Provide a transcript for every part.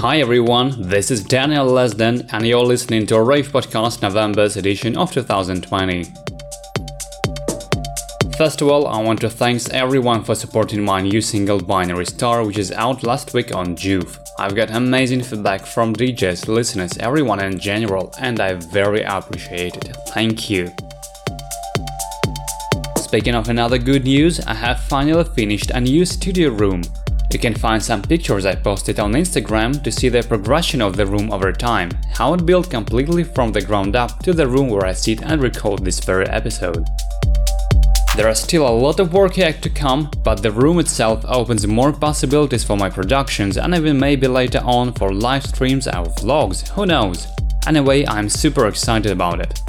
Hi everyone, this is Daniel Lesden and you're listening to Rave Podcast November's edition of 2020. First of all, I want to thank everyone for supporting my new single Binary Star which is out last week on Juve. I've got amazing feedback from DJs, listeners, everyone in general and I very appreciate it. Thank you. Speaking of another good news, I have finally finished a new studio room. You can find some pictures I posted on Instagram to see the progression of the room over time, how it built completely from the ground up to the room where I sit and record this very episode. There are still a lot of work yet to come, but the room itself opens more possibilities for my productions and even maybe later on for live streams or vlogs, who knows. Anyway, I'm super excited about it.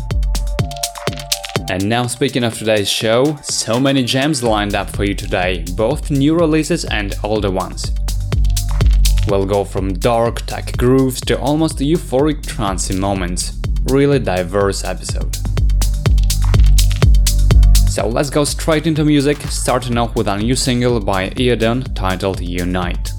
And now, speaking of today's show, so many gems lined up for you today, both new releases and older ones. We'll go from dark tech grooves to almost euphoric trancey moments. Really diverse episode. So let's go straight into music, starting off with a new single by Eodon titled Unite.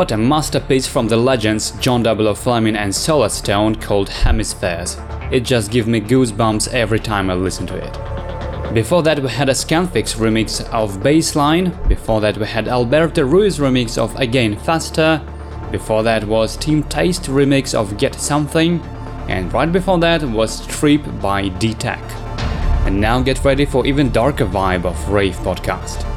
What a masterpiece from the legends John Double Fleming and Solarstone called Hemispheres. It just gives me goosebumps every time I listen to it. Before that we had a Scanfix remix of Baseline, before that we had Alberto Ruiz remix of Again Faster, before that was Team Taste remix of Get Something, and right before that was Trip by D-Tech. And now get ready for even darker vibe of Rave Podcast.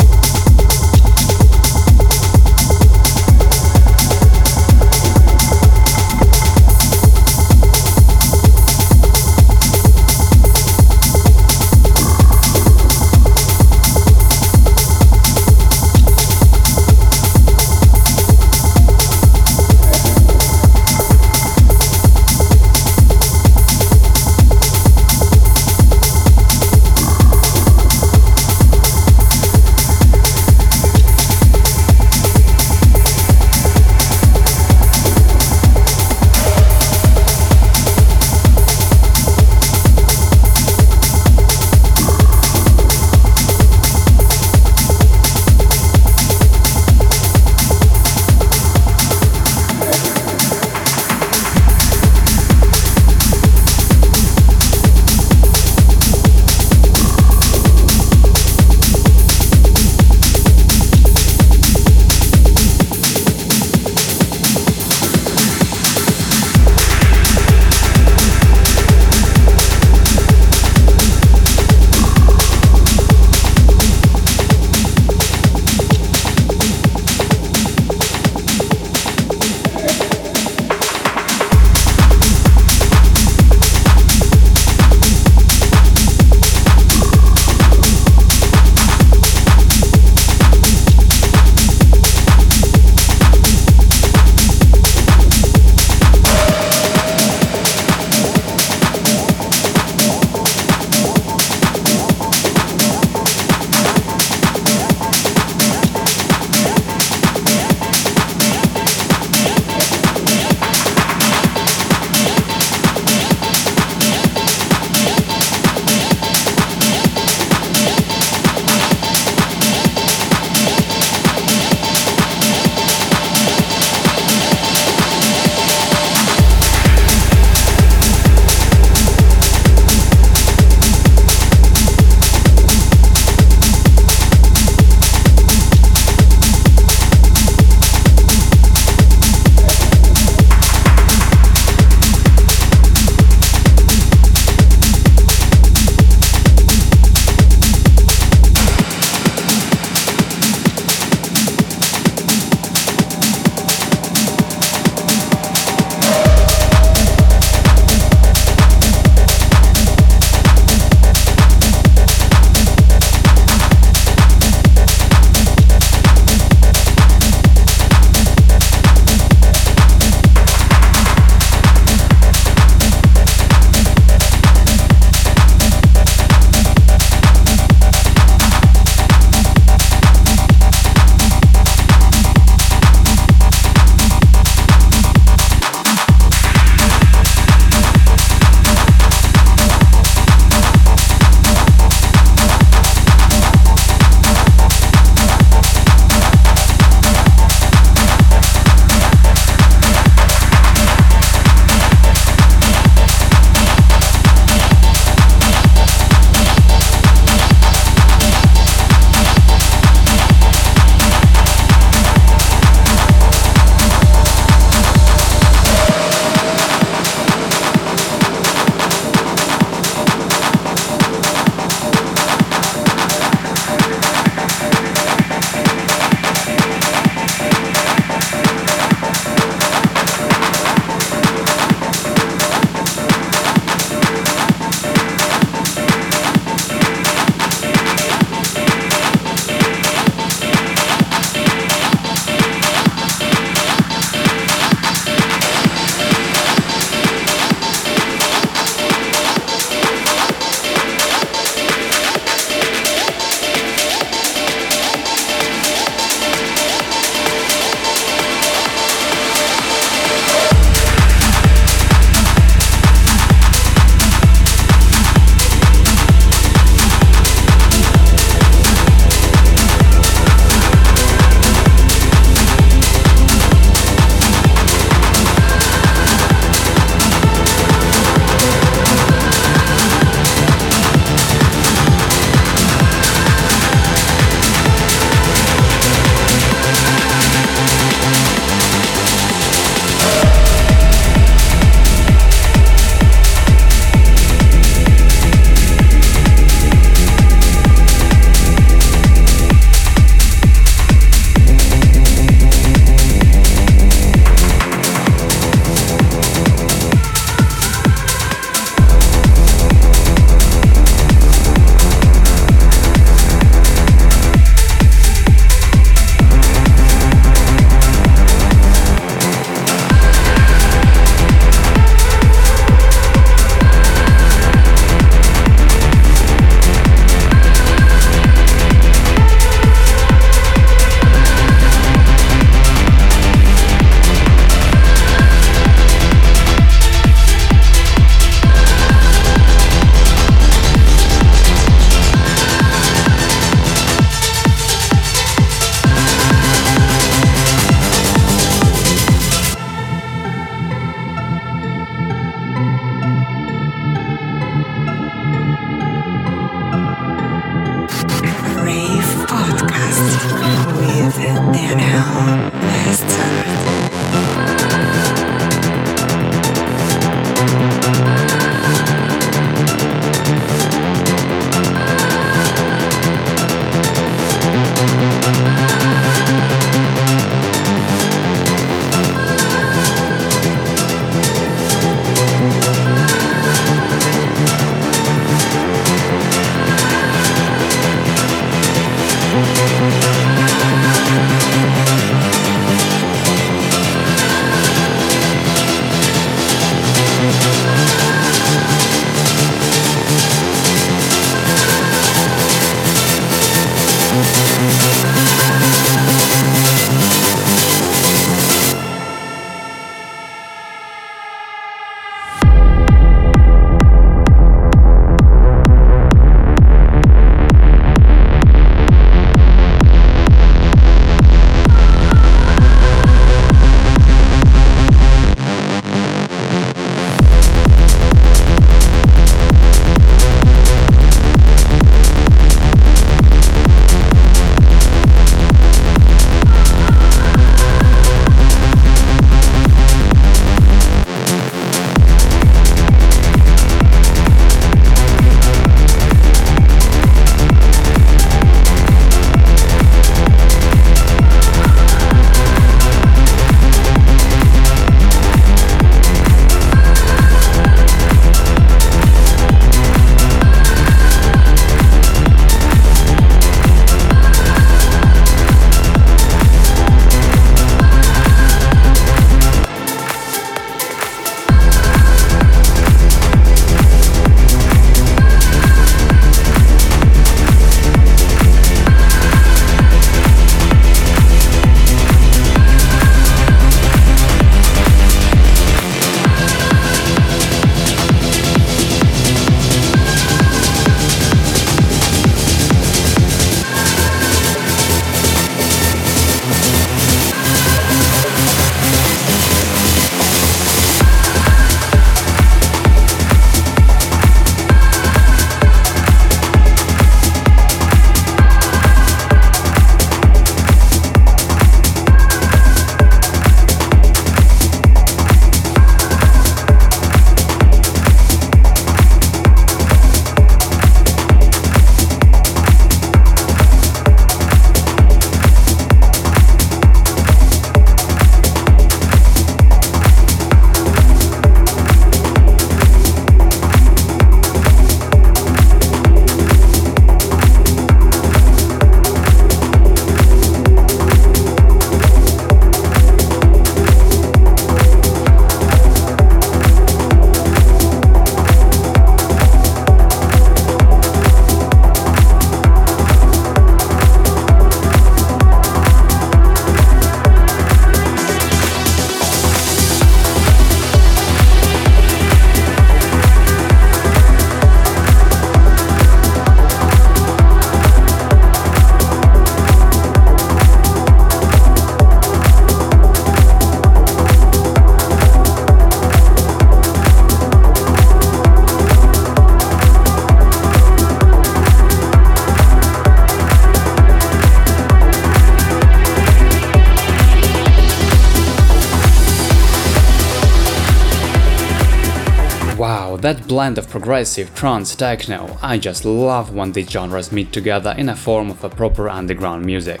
Blend of progressive, trance, techno, I just love when these genres meet together in a form of a proper underground music.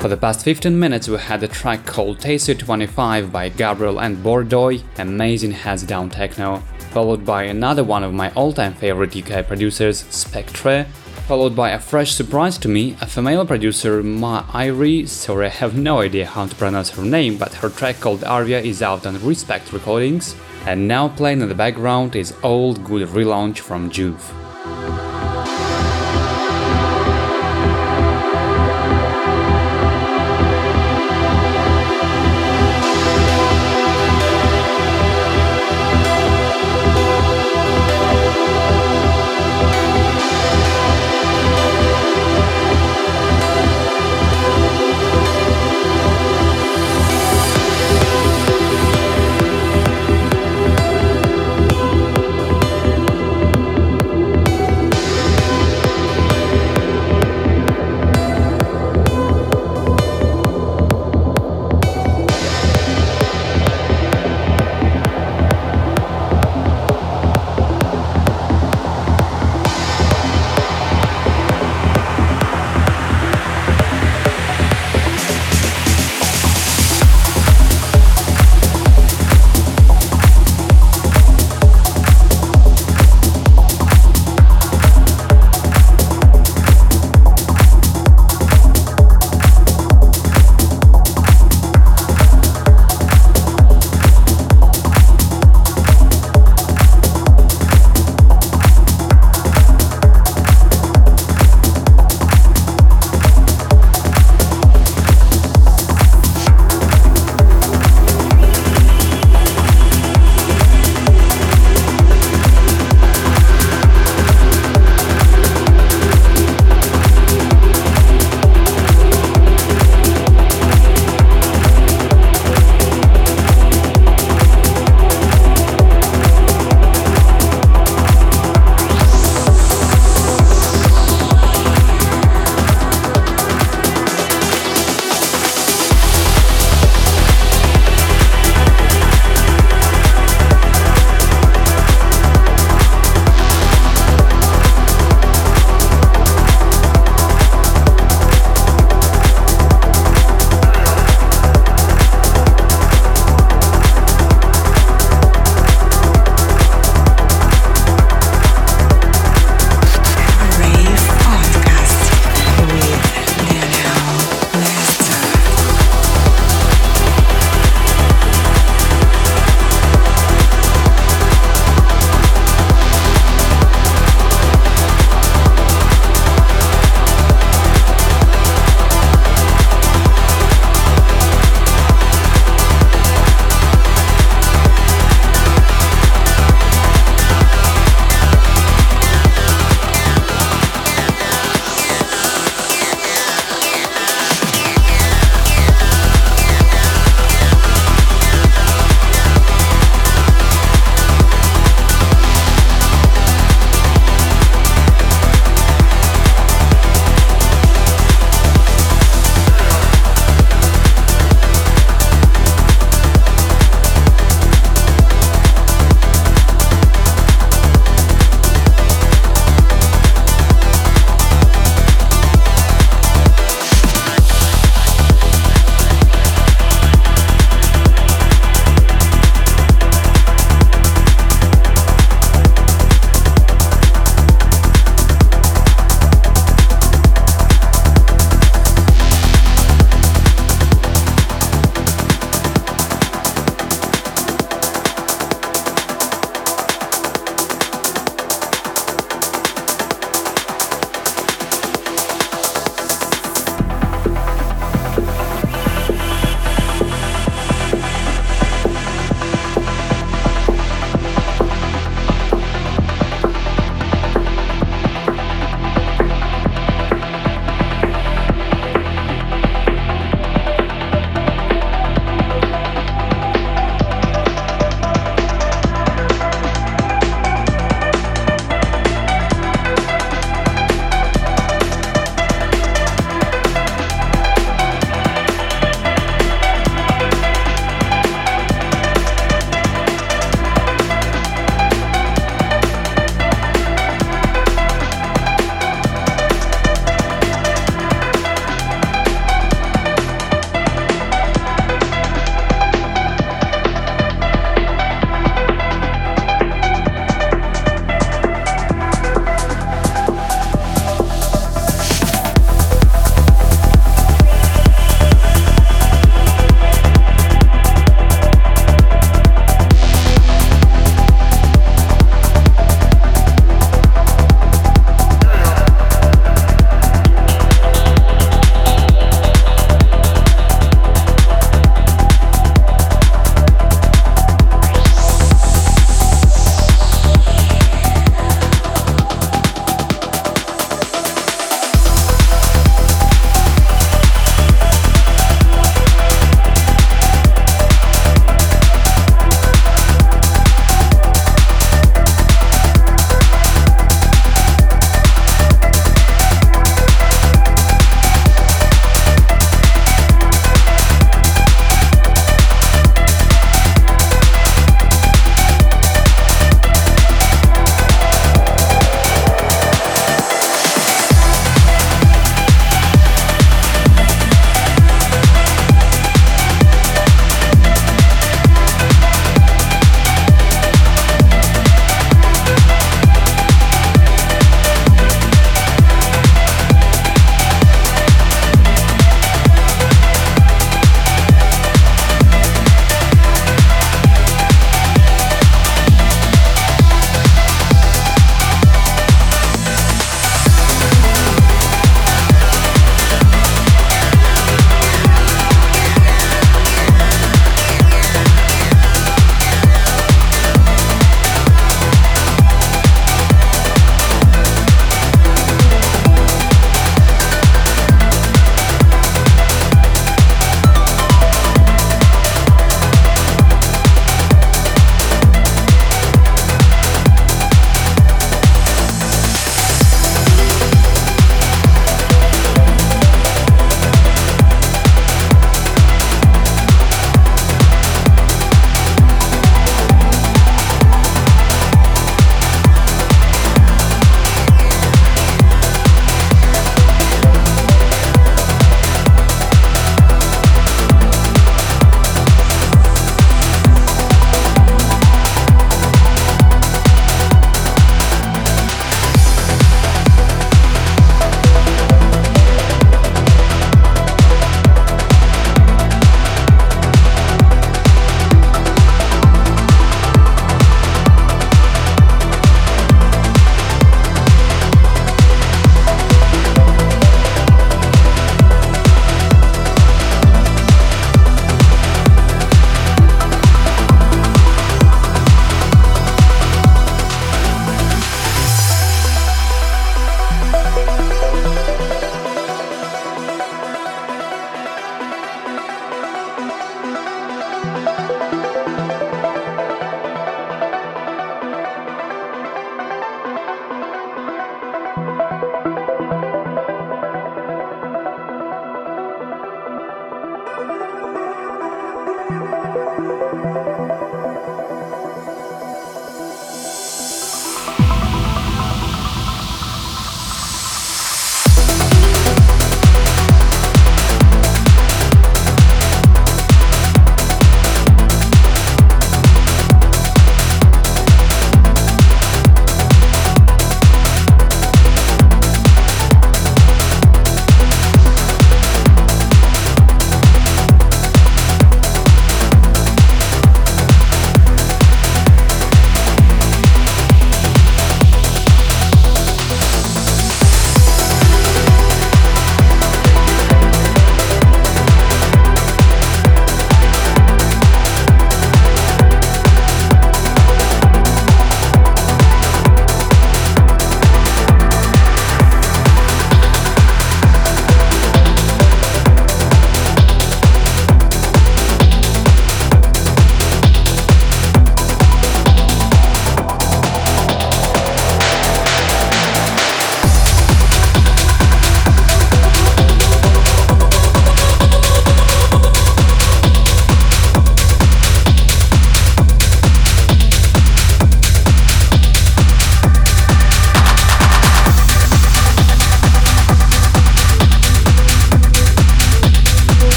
For the past 15 minutes we had a track called TC25 by Gabriel and Bordoy, amazing heads down techno, followed by another one of my all-time favorite UK producers, Spectre, followed by a fresh surprise to me, a female producer Ma Irie, sorry I have no idea how to pronounce her name, but her track called Aria is out on Respect Recordings, and now playing in the background is Old Good Relaunch from Juve.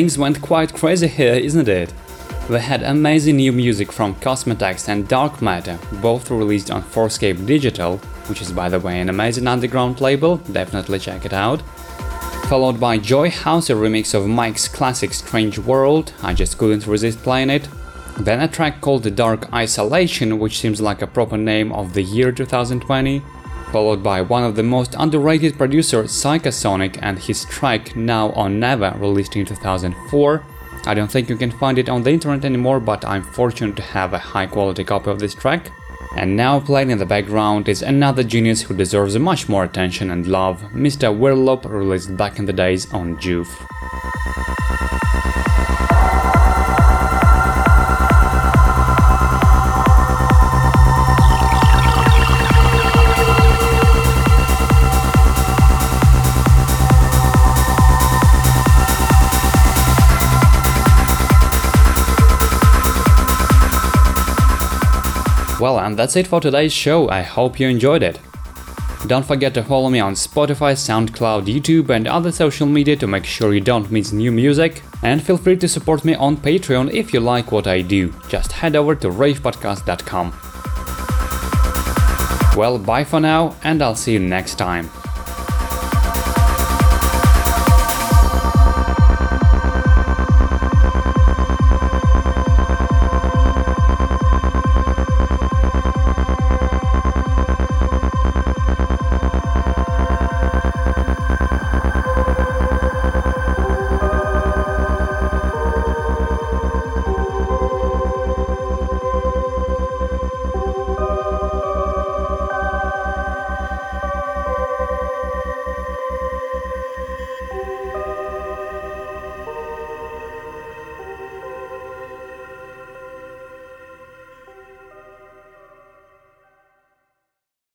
Things went quite crazy here, isn't it? We had amazing new music from Cosmotext and Dark Matter, both released on Fourscape Digital, which is by the way an amazing underground label, definitely check it out. Followed by Joy Hauser remix of Mike's classic Strange World, I just couldn't resist playing it. Then a track called The Dark Isolation, which seems like a proper name of the year 2020 followed by one of the most underrated producers, Psychosonic, and his track Now or Never, released in 2004. I don't think you can find it on the internet anymore, but I'm fortunate to have a high quality copy of this track. And now playing in the background is another genius who deserves much more attention and love, Mr. Wirlop, released back in the days on Juve. Well, and that's it for today's show. I hope you enjoyed it. Don't forget to follow me on Spotify, SoundCloud, YouTube, and other social media to make sure you don't miss new music. And feel free to support me on Patreon if you like what I do. Just head over to ravepodcast.com. Well, bye for now, and I'll see you next time.